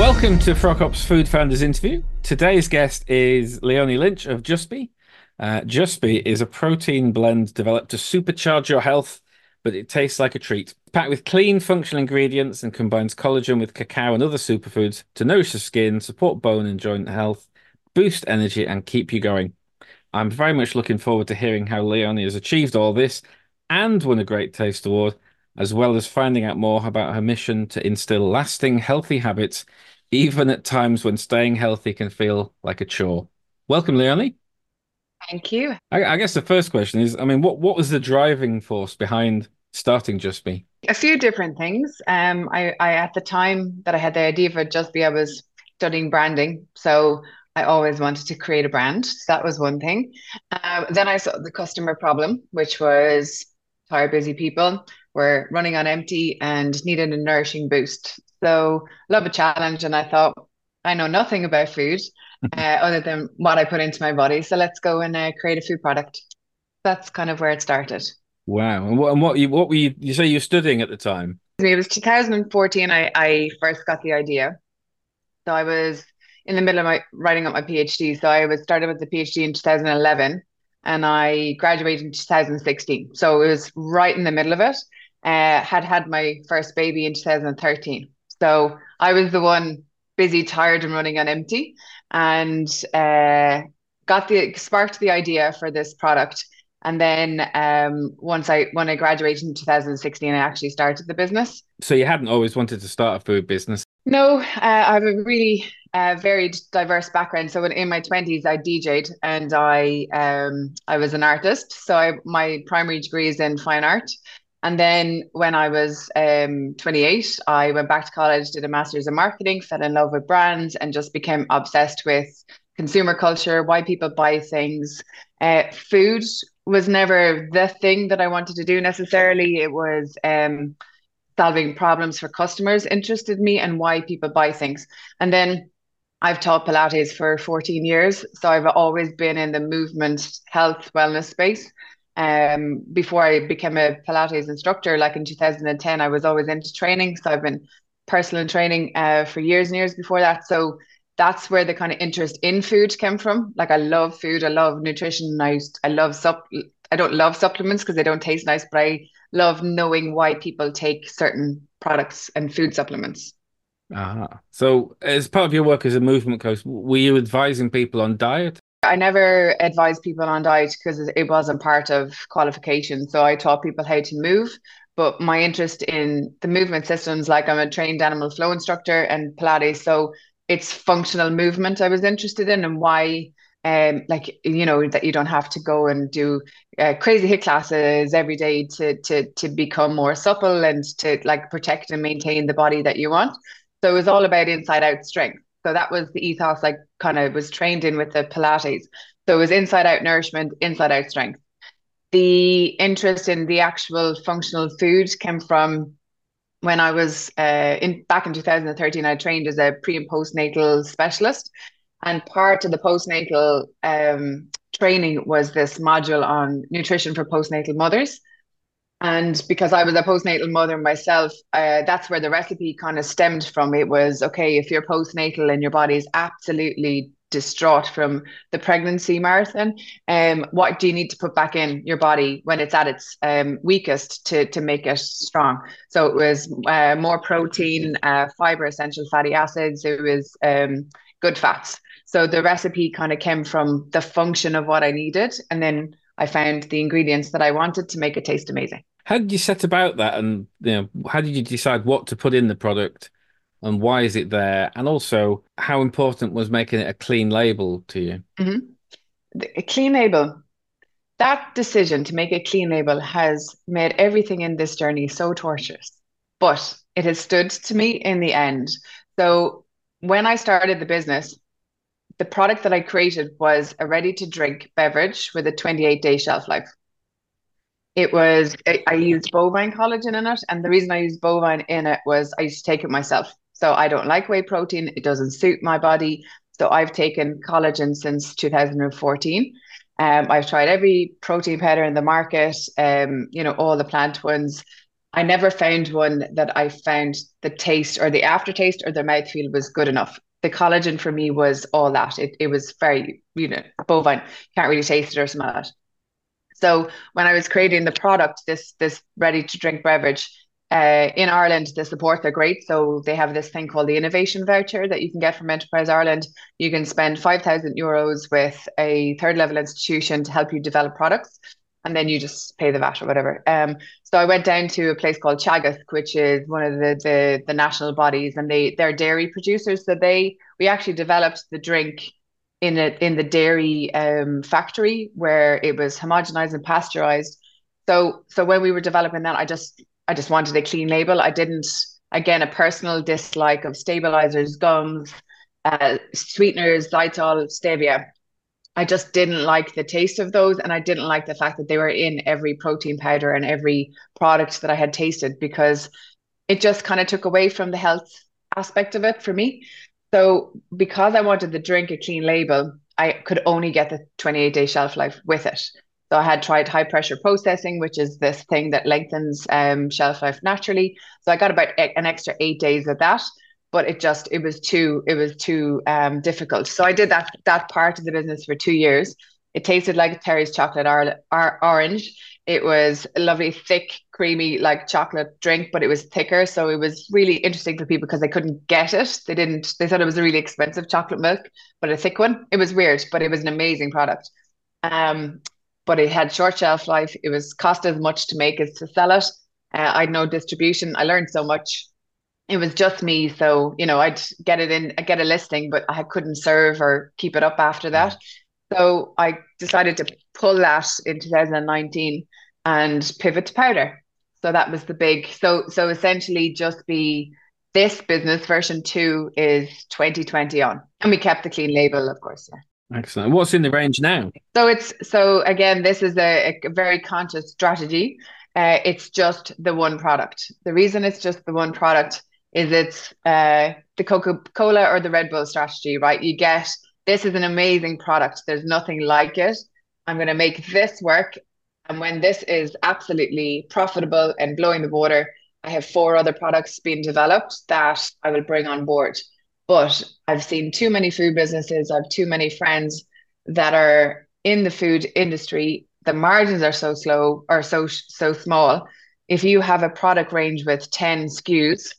Welcome to Froghop's Food Founders Interview. Today's guest is Leonie Lynch of Juspy. Uh, Juspy is a protein blend developed to supercharge your health, but it tastes like a treat. Packed with clean, functional ingredients and combines collagen with cacao and other superfoods to nourish the skin, support bone and joint health, boost energy, and keep you going. I'm very much looking forward to hearing how Leonie has achieved all this and won a Great Taste Award, as well as finding out more about her mission to instill lasting, healthy habits, even at times when staying healthy can feel like a chore. Welcome, Leonie. Thank you. I, I guess the first question is I mean, what, what was the driving force behind starting Juspy? A few different things. Um, I, I at the time that I had the idea for Juspy, I was studying branding. So I always wanted to create a brand. So that was one thing. Um, then I saw the customer problem, which was tired, busy people were running on empty and needed a nourishing boost. So love a challenge, and I thought I know nothing about food uh, other than what I put into my body. So let's go and uh, create a food product. That's kind of where it started. Wow! And what and what you what were you you say you were studying at the time? It was 2014. I I first got the idea. So I was in the middle of my writing up my PhD. So I was started with the PhD in 2011 and I graduated in 2016. So it was right in the middle of it. Uh, had had my first baby in 2013. So I was the one busy, tired, and running on empty, and uh, got the sparked the idea for this product. And then um, once I when I graduated in 2016, I actually started the business. So you hadn't always wanted to start a food business? No, uh, I have a really uh, varied, diverse background. So in, in my twenties, I DJed and I um, I was an artist. So I, my primary degree is in fine art. And then when I was um, 28, I went back to college, did a master's in marketing, fell in love with brands, and just became obsessed with consumer culture, why people buy things. Uh, food was never the thing that I wanted to do necessarily. It was um, solving problems for customers interested me and why people buy things. And then I've taught Pilates for 14 years. So I've always been in the movement, health, wellness space. Um, before I became a Pilates instructor, like in 2010, I was always into training. So I've been personal training uh, for years and years before that. So that's where the kind of interest in food came from. Like I love food, I love nutrition. I I love sup. I don't love supplements because they don't taste nice, but I love knowing why people take certain products and food supplements. Ah, so as part of your work as a movement coach, were you advising people on diet? I never advised people on diet because it wasn't part of qualification. So I taught people how to move. But my interest in the movement systems, like I'm a trained animal flow instructor and Pilates, so it's functional movement I was interested in and why um, like you know that you don't have to go and do uh, crazy HIIT classes every day to to to become more supple and to like protect and maintain the body that you want. So it was all about inside out strength. So that was the ethos I kind of was trained in with the Pilates. So it was inside out nourishment, inside out strength. The interest in the actual functional food came from when I was uh, in back in 2013. I trained as a pre and postnatal specialist, and part of the postnatal um, training was this module on nutrition for postnatal mothers. And because I was a postnatal mother myself, uh, that's where the recipe kind of stemmed from. It was okay, if you're postnatal and your body is absolutely distraught from the pregnancy marathon, um, what do you need to put back in your body when it's at its um, weakest to, to make it strong? So it was uh, more protein, uh, fiber, essential fatty acids, it was um, good fats. So the recipe kind of came from the function of what I needed. And then I found the ingredients that I wanted to make it taste amazing. How did you set about that, and you know, how did you decide what to put in the product, and why is it there, and also how important was making it a clean label to you? Mm-hmm. A clean label. That decision to make a clean label has made everything in this journey so torturous, but it has stood to me in the end. So when I started the business, the product that I created was a ready to drink beverage with a 28 day shelf life it was I used bovine collagen in it, and the reason I used bovine in it was I used to take it myself. So I don't like whey protein; it doesn't suit my body. So I've taken collagen since 2014. Um, I've tried every protein powder in the market, um, you know, all the plant ones. I never found one that I found the taste or the aftertaste or the mouthfeel was good enough. The collagen for me was all that. It it was very, you know, bovine. Can't really taste it or smell it. So when I was creating the product, this this ready to drink beverage, uh, in Ireland, the support are great. So they have this thing called the innovation voucher that you can get from Enterprise Ireland. You can spend 5,000 euros with a third level institution to help you develop products. And then you just pay the VAT or whatever. Um, so I went down to a place called Teagasc, which is one of the, the the national bodies, and they they're dairy producers. So they we actually developed the drink in a in the dairy um, factory where it was homogenized and pasteurized. So so when we were developing that, I just I just wanted a clean label. I didn't, again, a personal dislike of stabilizers, gums, uh, sweeteners, xylitol, stevia. I just didn't like the taste of those. And I didn't like the fact that they were in every protein powder and every product that I had tasted because it just kind of took away from the health aspect of it for me. So, because I wanted the drink a clean label, I could only get the 28 day shelf life with it. So I had tried high pressure processing, which is this thing that lengthens um, shelf life naturally. So I got about an extra eight days of that, but it just it was too it was too um, difficult. So I did that that part of the business for two years. It tasted like Terry's chocolate or, or orange. It was a lovely, thick, creamy, like chocolate drink, but it was thicker. So it was really interesting for people because they couldn't get it. They didn't. They thought it was a really expensive chocolate milk, but a thick one. It was weird, but it was an amazing product. Um, but it had short shelf life. It was cost as much to make as to sell it. Uh, I'd no distribution. I learned so much. It was just me, so you know I'd get it in, I'd get a listing, but I couldn't serve or keep it up after that. So I decided to pull that in 2019 and pivot to powder. So that was the big. So so essentially, Juspy this business version two is 2020 on, and we kept the clean label, of course. Yeah. Excellent. What's in the range now? So it's so again, this is a, a very conscious strategy. Uh, it's just the one product. The reason it's just the one product is it's uh, the Coca Cola or the Red Bull strategy, right? You get this is an amazing product. There's nothing like it. I'm going to make this work. And when this is absolutely profitable and blowing the water, I have four other products being developed that I will bring on board. But I've seen too many food businesses. I have too many friends that are in the food industry. The margins are so slow or so so small. If you have a product range with 10 SKUs,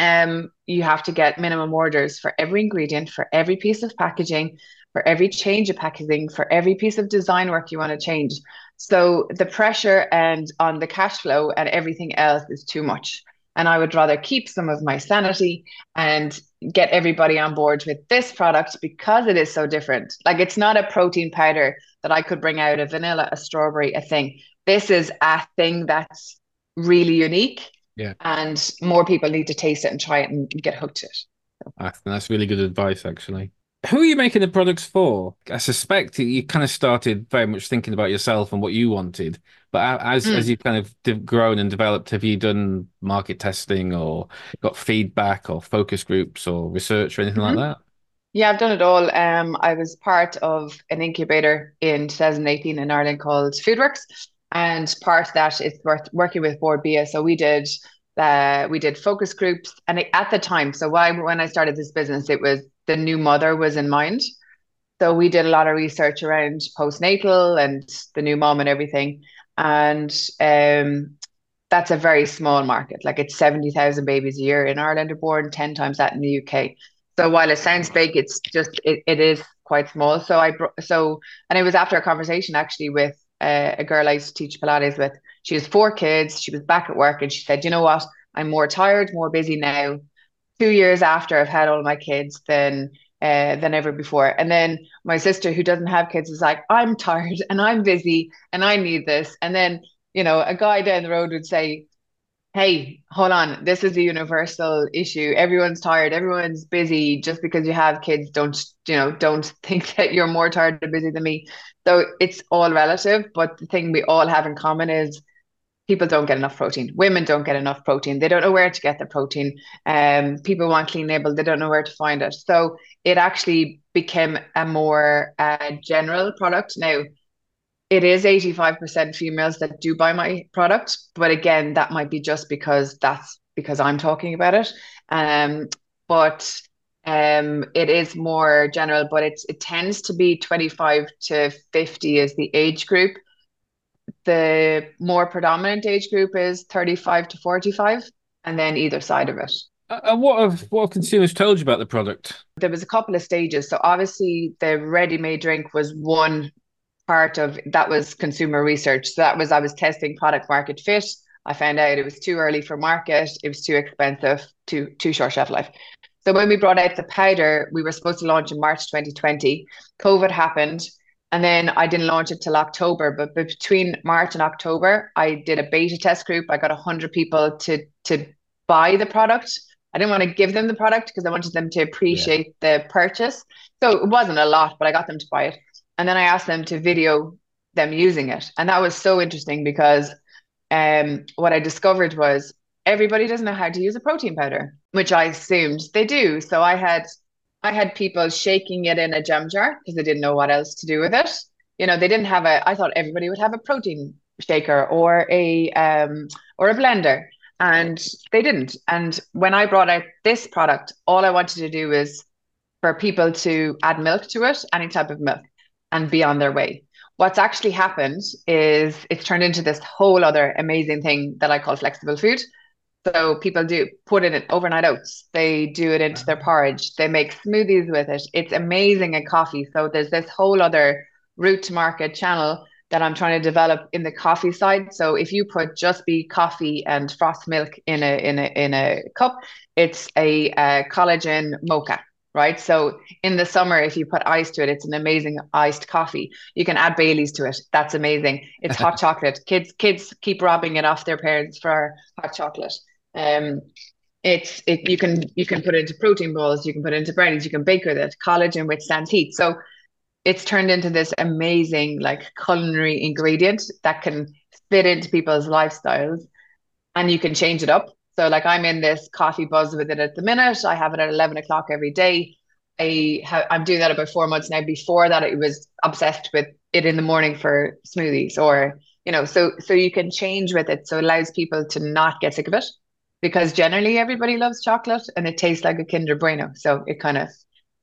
um, you have to get minimum orders for every ingredient, for every piece of packaging, for every change of packaging, for every piece of design work you want to change. So the pressure and on the cash flow and everything else is too much. And I would rather keep some of my sanity and get everybody on board with this product because it is so different. Like it's not a protein powder that I could bring out a vanilla, a strawberry, a thing. This is a thing that's really unique. Yeah. And more people need to taste it and try it and get hooked to it. So. That's really good advice, actually who are you making the products for? I suspect you kind of started very much thinking about yourself and what you wanted, but as mm. as you've kind of grown and developed, have you done market testing or got feedback or focus groups or research or anything mm-hmm. like that? Yeah, I've done it all. Um, I was part of an incubator in 2018 in Ireland called Foodworks, and part of that is worth working with Bord Bia. So we did uh, we did focus groups, and at the time, so why when I started this business, it was the new mother was in mind. So we did a lot of research around postnatal and the new mom and everything. And um, that's a very small market. Like it's 70,000 babies a year in Ireland are born, 10 times that in the UK. So while it sounds big, it's just, it, it is quite small. So I, so, and it was after a conversation actually with uh, a girl I used to teach Pilates with. She has four kids. She was back at work and she said, you know what? I'm more tired, more busy now two years after I've had all my kids than uh, than ever before. And then my sister, who doesn't have kids, is like, I'm tired and I'm busy and I need this. And then, you know, a guy down the road would say, Hey, hold on, this is a universal issue. Everyone's tired, everyone's busy. Just because you have kids, don't you know, don't think that you're more tired or busy than me. So it's all relative. But the thing we all have in common is people don't get enough protein. Women don't get enough protein. They don't know where to get the protein. Um, people want clean label. They don't know where to find it. So it actually became a more uh, general product. Now, it is 85% females that do buy my product. But again, that might be just because that's because I'm talking about it. Um, but um, it is more general, but it's it tends to be 25 to 50 is the age group. The more predominant age group is 35 to 45, and then either side of it. Uh, and what have what have consumers told you about the product? There was a couple of stages. So obviously, the ready-made drink was one part of that was consumer research. So that was I was testing product market fit. I found out it was too early for market. It was too expensive, too too short shelf life. So when we brought out the powder, we were supposed to launch in March 2020. COVID happened. And then I didn't launch it till October. But between March and October, I did a beta test group. I got 100 people to, to buy the product. I didn't want to give them the product because I wanted them to appreciate yeah. the purchase. So it wasn't a lot, but I got them to buy it. And then I asked them to video them using it. And that was so interesting because um, what I discovered was everybody doesn't know how to use a protein powder, which I assumed they do. So I had I had people shaking it in a jam jar because they didn't know what else to do with it. You know, they didn't have a. I thought everybody would have a protein shaker or a um or a blender, and they didn't. And when I brought out this product, all I wanted to do was for people to add milk to it, any type of milk, and be on their way. What's actually happened is it's turned into this whole other amazing thing that I call flexible food so people do put it in overnight oats. They do it into their porridge. They make smoothies with it. It's amazing in coffee. So there's this whole other route to market channel that I'm trying to develop in the coffee side. So if you put Juspy coffee and frost milk in a in a in a cup, it's a, a collagen mocha right? So in the summer, if you put ice to it, it's an amazing iced coffee. You can add Bailey's to it. That's amazing. It's hot chocolate. Kids kids keep robbing it off their parents for hot chocolate. Um, it's it you can you can put it into protein balls, you can put it into brownies, you can bake with it, collagen which stands heat. So it's turned into this amazing like culinary ingredient that can fit into people's lifestyles and you can change it up. So like I'm in this coffee buzz with it at the minute. I have it at 11 o'clock every day. I have, I'm doing that about four months now. Before that, it was obsessed with it in the morning for smoothies or, you know, so, so you can change with it. So it allows people to not get sick of it because generally everybody loves chocolate and it tastes like a Kinder Bueno. So it kind of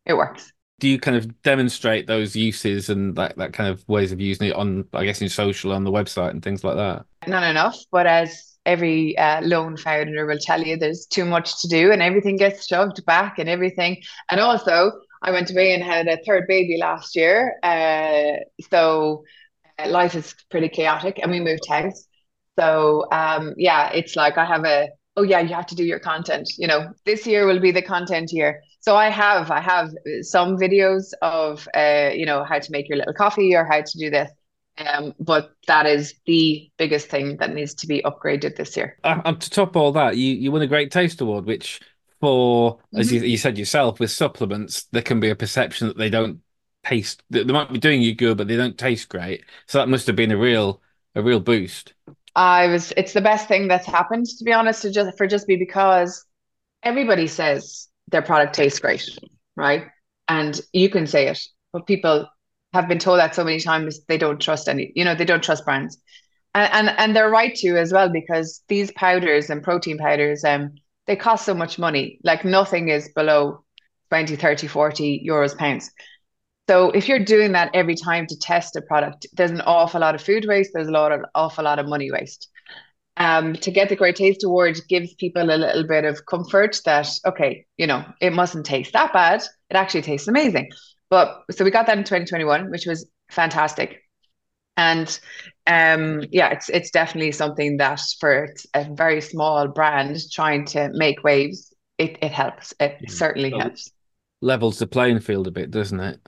it works. Do you kind of demonstrate those uses and that, that kind of ways of using it on, I guess, in social, on the website and things like that? Not enough, but as every uh, lone founder will tell you, there's too much to do and everything gets shoved back and everything. And also, I went away and had a third baby last year. Uh, so uh, life is pretty chaotic and we moved house. So um, yeah, it's like I have a oh yeah you have to do your content you know this year will be the content year so i have i have some videos of uh, you know how to make your little coffee or how to do this um, but that is the biggest thing that needs to be upgraded this year. Uh, and to top all that, you you won a Great Taste Award, which for mm-hmm. as you, you, said yourself, with supplements, there can be a perception that they don't taste. They might be doing you good, but they don't taste great. So that must have been a real a real boost. I was it's the best thing that's happened to be honest to just for Juspy because everybody says their product tastes great, right? And you can say it, but people have been told that so many times they don't trust any, you know, they don't trust brands. And and, and they're right to as well because these powders and protein powders um they cost so much money. Like nothing is below 20, 30, 40 euros pounds. So if you're doing that every time to test a product, there's an awful lot of food waste. There's a lot of awful lot of money waste. Um, to get the Great Taste Award gives people a little bit of comfort that okay, you know, it mustn't taste that bad. It actually tastes amazing. But so we got that in 2021, which was fantastic. And um, yeah, it's it's definitely something that for a very small brand trying to make waves, it, it helps. It mm. certainly helps. Levels the playing field a bit, doesn't it?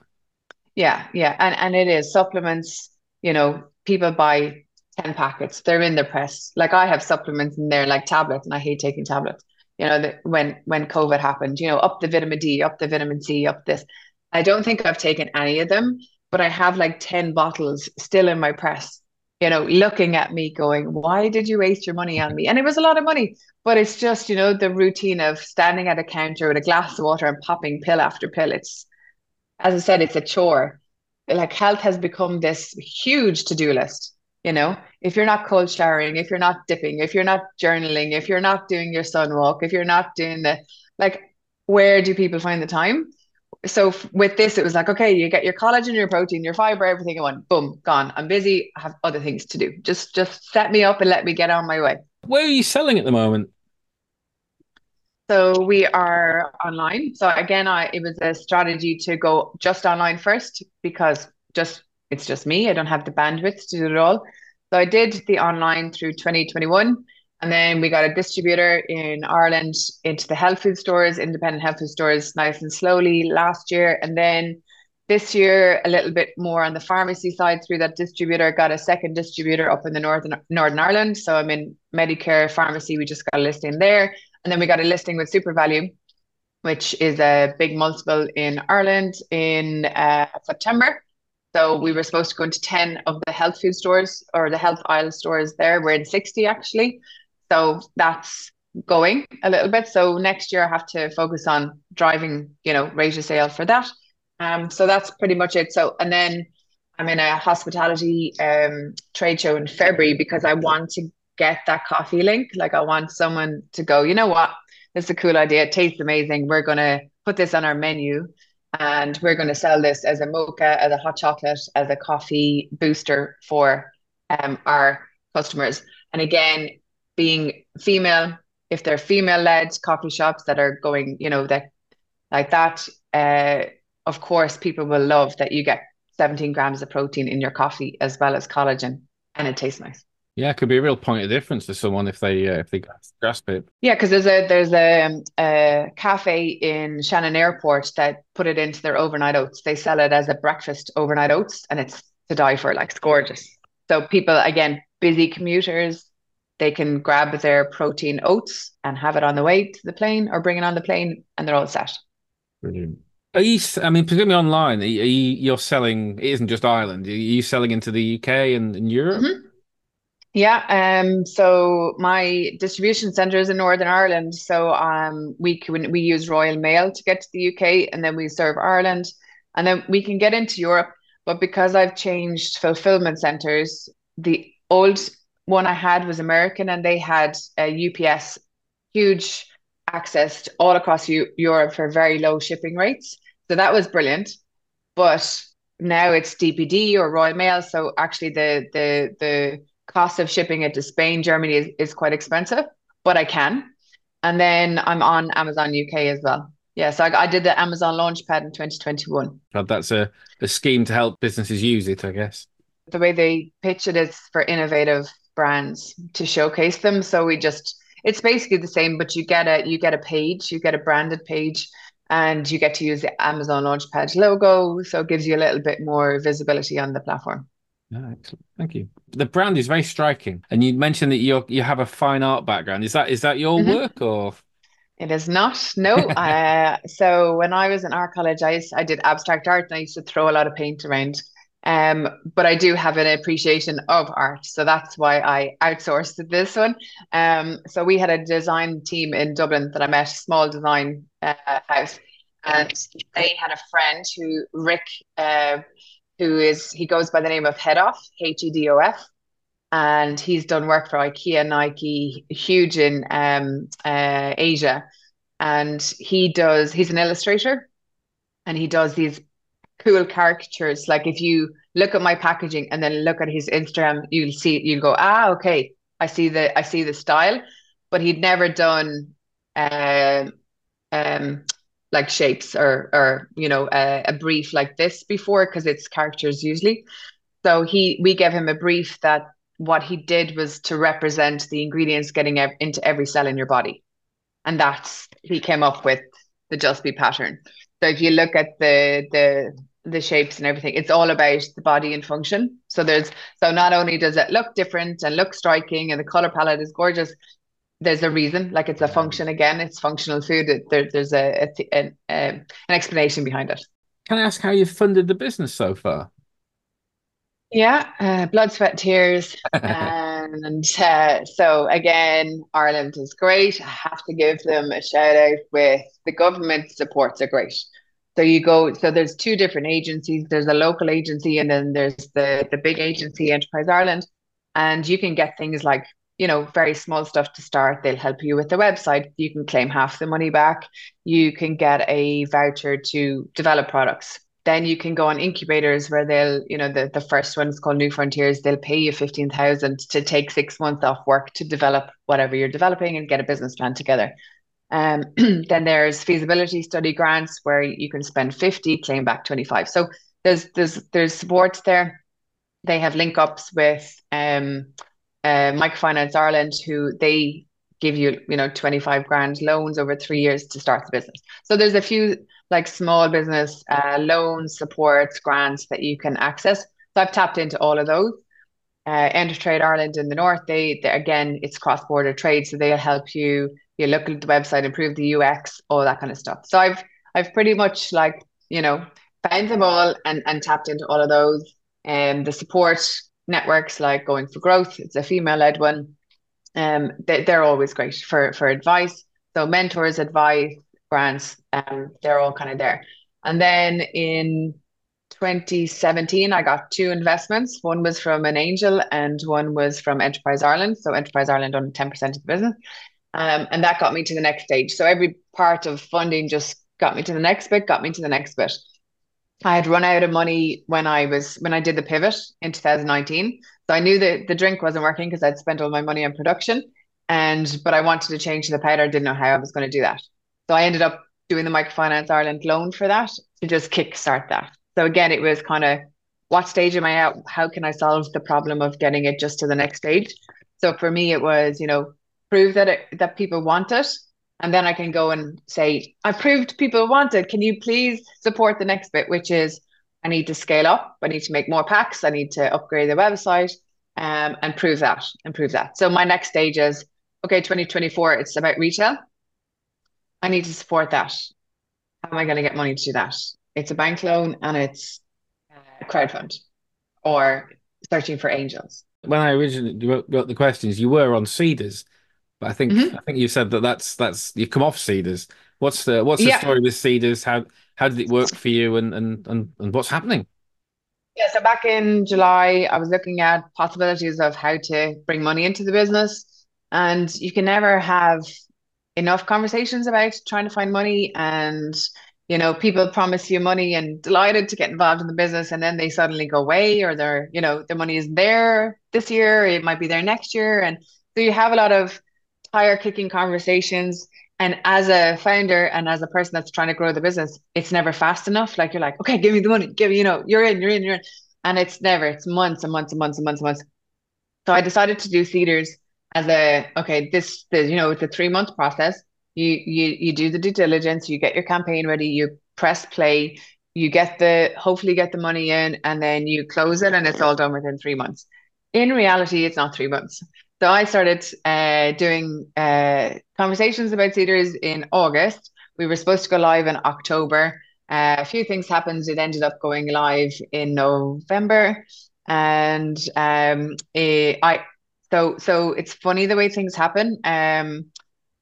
Yeah, yeah, and and it is supplements. You know, people buy ten packets. They're in the press. Like I have supplements in there, like tablets, and I hate taking tablets. You know, when when COVID happened, you know, up the vitamin D, up the vitamin C, up this. I don't think I've taken any of them, but I have like ten bottles still in my press. You know, looking at me, going, "Why did you waste your money on me?" And it was a lot of money, but it's just you know the routine of standing at a counter with a glass of water and popping pill after pill. It's as I said, it's a chore. like health has become this huge to-do list you know if you're not cold showering if you're not dipping if you're not journaling if you're not doing your sun walk if you're not doing the like where do people find the time so with this it was like okay you get your collagen your protein your fiber everything in one boom gone. I'm busy i have other things to do. Just just set me up and let me get on my way. Where are you selling at the moment? So we are online. So again i it was a strategy to go just online first because just it's just me. I don't have the bandwidth to do it all. So i did the online through 2021 and then we got a distributor in Ireland into the health food stores, independent health food stores, nice and slowly last year. And then this year, a little bit more on the pharmacy side through that distributor. Got a second distributor up in the northern Northern Ireland. So I'm in Medicare pharmacy. We just got a listing there, and then we got a listing with SuperValu, which is a big multiple in Ireland in uh, September. So we were supposed to go into 10 of the health food stores or the health aisle stores there. We're in 60 actually. So that's going a little bit. So next year I have to focus on driving, you know, rate of sale for that. Um, so that's pretty much it. So and then I'm in a hospitality um trade show in February because I want to get that coffee link. Like I want someone to go, you know what, this is a cool idea. It tastes amazing. We're gonna put this on our menu and we're to sell this as a mocha, as a hot chocolate, as a coffee booster for um, our customers. And again, being female, if they're female led coffee shops that are going, you know, that like that, uh, of course, people will love that you get 17 grams of protein in your coffee as well as collagen and it tastes nice. Yeah, it could be a real point of difference to someone if they uh, if they grasp it. Yeah, because there's a there's a, um, a cafe in Shannon Airport that put it into their overnight oats. They sell it as a breakfast overnight oats, and it's to die for. Like it's gorgeous. So people again, busy commuters, they can grab their protein oats and have it on the way to the plane or bring it on the plane and they're all set. Brilliant. Are you, I mean, presumably online, are you, you're selling, it isn't just Ireland, are you selling into the UK and, and Europe? Mm-hmm. Yeah, um, so my distribution center is in Northern Ireland. So um, we can we use Royal Mail to get to the UK, and then we serve Ireland, and then we can get into Europe. But because I've changed fulfillment centers, the old one I had was American, and they had a UPS huge access to all across U- Europe for very low shipping rates. So that was brilliant. But now it's DPD or Royal Mail. So actually, the the the cost of shipping it to Spain, Germany is, is quite expensive, but I can. And then I'm on Amazon UK as well. Yeah, so I, I did the Amazon Launchpad in 2021. That's a, a scheme to help businesses use it, I guess. The way they pitch it is for innovative brands to showcase them. So we just it's basically the same, but you get a you get a page, you get a branded page, and you get to use the Amazon Launchpad logo. So it gives you a little bit more visibility on the platform. Yeah, excellent. Thank you. The brand is very striking. And you mentioned that you you have a fine art background. Is that is that your mm-hmm. work or it is not. No. uh, so when I was in art college, I, used, I did abstract art and I used to throw a lot of paint around. Um, but I do have an appreciation of art, so that's why I outsourced this one. Um, so we had a design team in Dublin that I met, small design uh, house, and they had a friend who Rick, uh, who is he goes by the name of Hedof, H E D O F, and he's done work for IKEA, Nike, huge in um, uh, Asia, and he does. He's an illustrator, and he does these cool caricatures. Like if you look at my packaging and then look at his Instagram, you'll see you'll go, ah, okay, I see the I see the style. But he'd never done uh, um like shapes or or you know a, a brief like this before because it's characters usually. So he we gave him a brief that what he did was to represent the ingredients getting ev- into every cell in your body, and that's he came up with the Juspy pattern. So if you look at the the the shapes and everything. It's all about the body and function. So there's so not only does it look different and look striking and the color palette is gorgeous there's a reason. Like it's a function again. It's functional food. There, there's a, a, a, a, an explanation behind it. Can i ask how you've funded the business so far? Yeah uh, blood sweat tears and uh, so again ireland is great. I have to give them a shout out with the government supports are great So you go, so there's two different agencies. There's a local agency and then there's the the big agency, Enterprise Ireland. And you can get things like, you know, very small stuff to start. They'll help you with the website. You can claim half the money back. You can get a voucher to develop products. Then you can go on incubators where they'll, you know, the, the first one is called New Frontiers. They'll pay you 15,000 to take six months off work to develop whatever you're developing and get a business plan together. Um, then there's feasibility study grants where you can spend 50, claim back 25. So there's there's there's supports there. They have link ups with um, uh, Microfinance Ireland, who they give you you know 25 grand loans over three years to start the business. So there's a few like small business uh, loans, supports, grants that you can access. So I've tapped into all of those. Uh, Intertrade Ireland in the north, they, they again it's cross border trade, so they'll help you you look at the website, improve the UX, all that kind of stuff. So I've I've pretty much like you know found them all and and tapped into all of those. And um, the support networks like Going for Growth, it's a female led one. Um, they, they're always great for for advice. So mentors, advice, grants, um, they're all kind of there. And then in 2017, I got two investments. One was from an angel and one was from Enterprise Ireland. So Enterprise Ireland owned 10% of the business. Um, and that got me to the next stage. So every part of funding just got me to the next bit, got me to the next bit. I had run out of money when I was when I did the pivot in 2019. So I knew that the drink wasn't working because I'd spent all my money on production. And but I wanted to change the powder, didn't know how I was going to do that. So I ended up doing the Microfinance Ireland loan for that to just kickstart that. So again, it was kind of what stage am I at? How can I solve the problem of getting it just to the next stage? So for me, it was, you know, prove that it, that people want it and then I can go and say, I've proved people want it. Can you please support the next bit, which is I need to scale up. I need to make more packs. I need to upgrade the website um, and prove that and prove that. So my next stage is, okay, 2024, it's about retail. I need to support that. How am I going to get money to do that? It's a bank loan and it's a crowdfund or searching for angels. When I originally wrote, the questions, you were on Seedrs. But I think mm-hmm. I think you said that that's that's you come off Seedrs. What's the what's the yeah. story with Seedrs? How how did it work for you, and and and and what's happening? Yeah, so back in July, I was looking at possibilities of how to bring money into the business, and you can never have enough conversations about trying to find money and you know people promise you money and delighted to get involved in the business and then they suddenly go away or their you know their money isn't there this year it might be there next year and so you have a lot of tire kicking conversations. And as a founder and as a person that's trying to grow the business, it's never fast enough. Like you're like, okay, give me the money, give me, you know, you're in, you're in, you're in. And it's never, it's months and months and months and months and months. So I decided to do Seedrs as a okay, this the you know, it's a three month process. You you you do the due diligence, you get your campaign ready, you press play, you get the hopefully get the money in, and then you close it and it's all done within three months. In reality, it's not three months. So I started uh, doing uh, conversations about Seedrs in August. We were supposed to go live in October. Uh, a few things happened. It ended up going live in November, and um, it, I so so it's funny the way things happen. Um,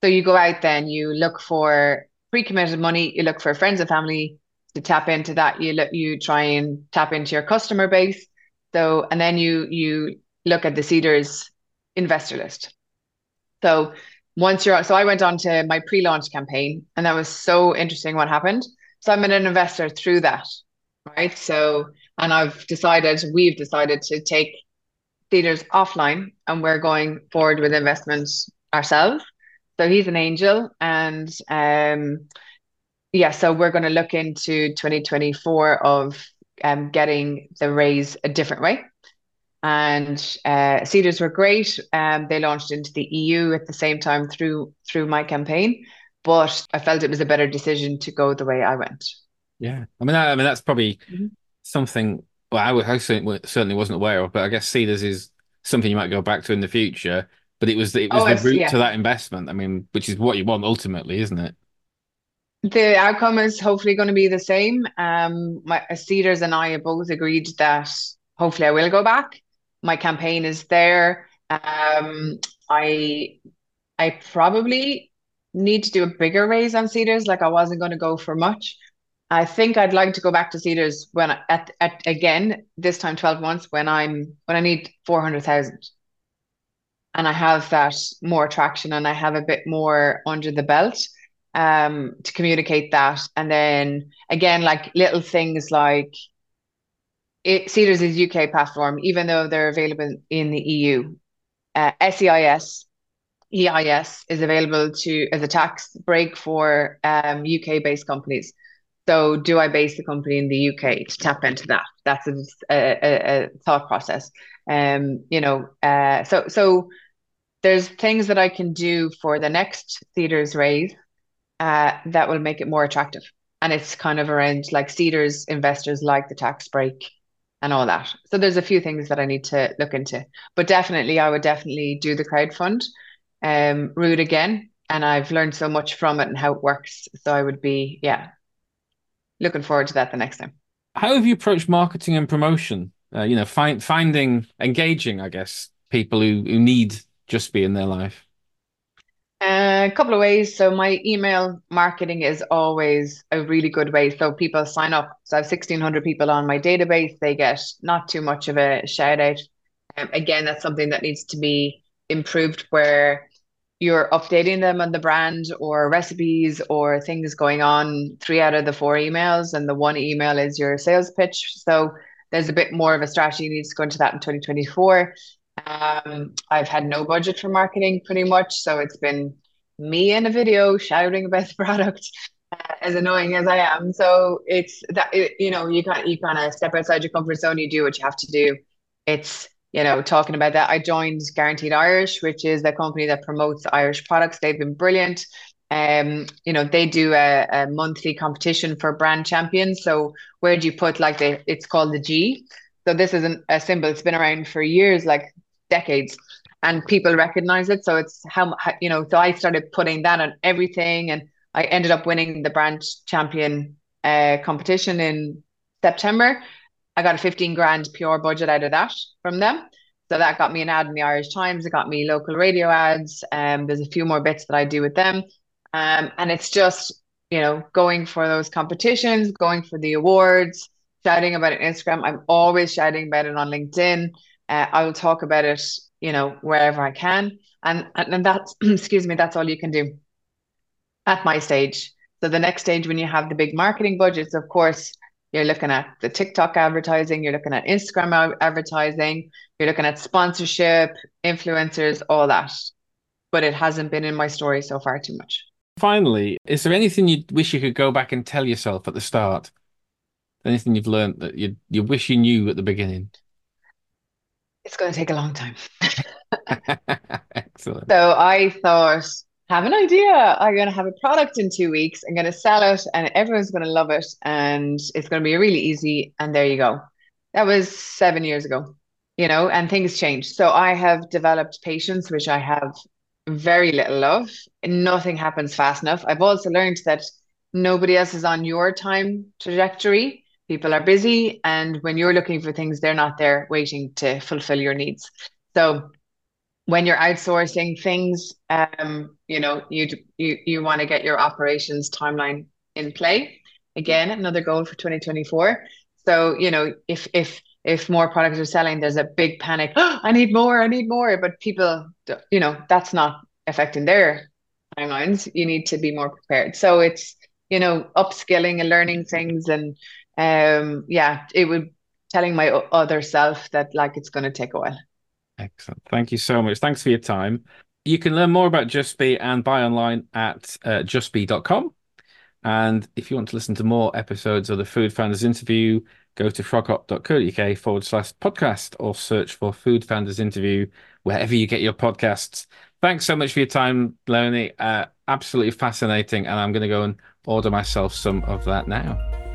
so you go out, then you look for pre-committed money. You look for friends and family to tap into that. You look, you try and tap into your customer base. So and then you you look at the Seedrs investor list. So once you're so I went on to my pre-launch campaign and that was so interesting what happened. So I'm an investor through that. Right. So and I've decided, we've decided to take Seedrs offline and we're going forward with investments ourselves. So he's an angel and um yeah, so we're going to look into 2024 of um, getting the raise a different way and uh, Seedrs were great. Um, they launched into the EU at the same time through through my campaign, but I felt it was a better decision to go the way I went. Yeah, I mean, I, I mean that's probably mm-hmm. something. Well, I, I certainly wasn't aware of, but I guess Seedrs is something you might go back to in the future. But it was the, it was oh, the route yeah. to that investment. I mean, which is what you want ultimately, isn't it? The outcome is hopefully going to be the same. Um, my Seedrs and I have both agreed that hopefully I will go back my campaign is there. Um, I I probably need to do a bigger raise on Seedrs. Like I wasn't going to go for much, I think I'd like to go back to Seedrs when at, at again this time 12 months when I'm when I need 400,000 and I have that more traction and I have a bit more under the belt um to communicate that and then again like little things like it, Seedrs is UK platform even though they're available in the EU uh, SEIS EIS is available to as a tax break for um, UK based companies so do I base the company in the UK to tap into that? That's a, a, a thought process. Um, you know, uh, so so there's things that I can do for the next Seedrs raise uh, that will make it more attractive. And it's kind of around like Seedrs investors like the tax break and all that. So there's a few things that I need to look into. But definitely I would definitely do the crowd fund um route again. And I've learned so much from it and how it works. So I would be, yeah, looking forward to that the next time. How have you approached marketing and promotion? Uh, you know, find, finding, engaging, I guess, people who, who need Juspy in their life. Uh, a couple of ways. So my email marketing is always a really good way. So people sign up. So I have 1600 people on my database. They get not too much of a shout out. Um, again, that's something that needs to be improved where you're updating them on the brand or recipes or things going on three out of the four emails and the one email is your sales pitch so there's a bit more of a strategy needs to go into that in 2024 um, i've had no budget for marketing pretty much so it's been me in a video shouting about the product uh, as annoying as i am so it's that you know you kind you kind of step outside your comfort zone you do what you have to do it's you know, talking about that, I joined Guaranteed Irish, which is a company that promotes Irish products. They've been brilliant. Um, you know, they do a, a monthly competition for brand champions. So where do you put like the? It's called the G. So this isn't a symbol. It's been around for years, like decades, and people recognize it. So it's how you know. So I started putting that on everything, and I ended up winning the branch champion uh, competition in September. I got a 15 grand pure budget out of that from them. So that got me an ad in the Irish Times. It got me local radio ads. Um, there's a few more bits that I do with them. Um, and it's just, you know, going for those competitions, going for the awards, shouting about it on Instagram. I'm always shouting about it on LinkedIn. Uh, I will talk about it, you know, wherever I can. And, and, and that's, excuse me, that's all you can do at my stage. So the next stage, when you have the big marketing budgets, of course, you're looking at the TikTok advertising, you're looking at Instagram advertising, you're looking at sponsorship, influencers, all that. But it hasn't been in my story so far too much. Finally, is there anything you wish you could go back and tell yourself at the start? Anything you've learned that you you wish you knew at the beginning? It's going to take a long time. Excellent. So I thought have an idea. I'm going to have a product in two weeks. I'm going to sell it and everyone's going to love it. And it's going to be really easy. And there you go. That was seven years ago, you know, and things changed. So I have developed patience, which I have very little of. Nothing happens fast enough. I've also learned that nobody else is on your time trajectory. People are busy. And when you're looking for things, they're not there waiting to fulfill your needs. So when you're outsourcing things, um, you know, you you you want to get your operations timeline in play. Again, another goal for 2024. So, you know, if if if more products are selling, there's a big panic. Oh, I need more, I need more. But people, you know, that's not affecting their timelines. You need to be more prepared. So it's, you know, upskilling and learning things. And um, yeah, it would telling my other self that like it's going to take a while. Excellent. Thank you so much. Thanks for your time. You can learn more about Juspy and buy online at uh, juspy.com. And if you want to listen to more episodes of the Food Founders Interview, go to froghop.co.uk forward slash podcast or search for Food Founders Interview wherever you get your podcasts. Thanks so much for your time, Leonie. Uh, absolutely fascinating. And I'm going to go and order myself some of that now.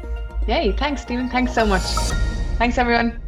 Yay. Thanks, Stephen. Thanks so much. Thanks, everyone.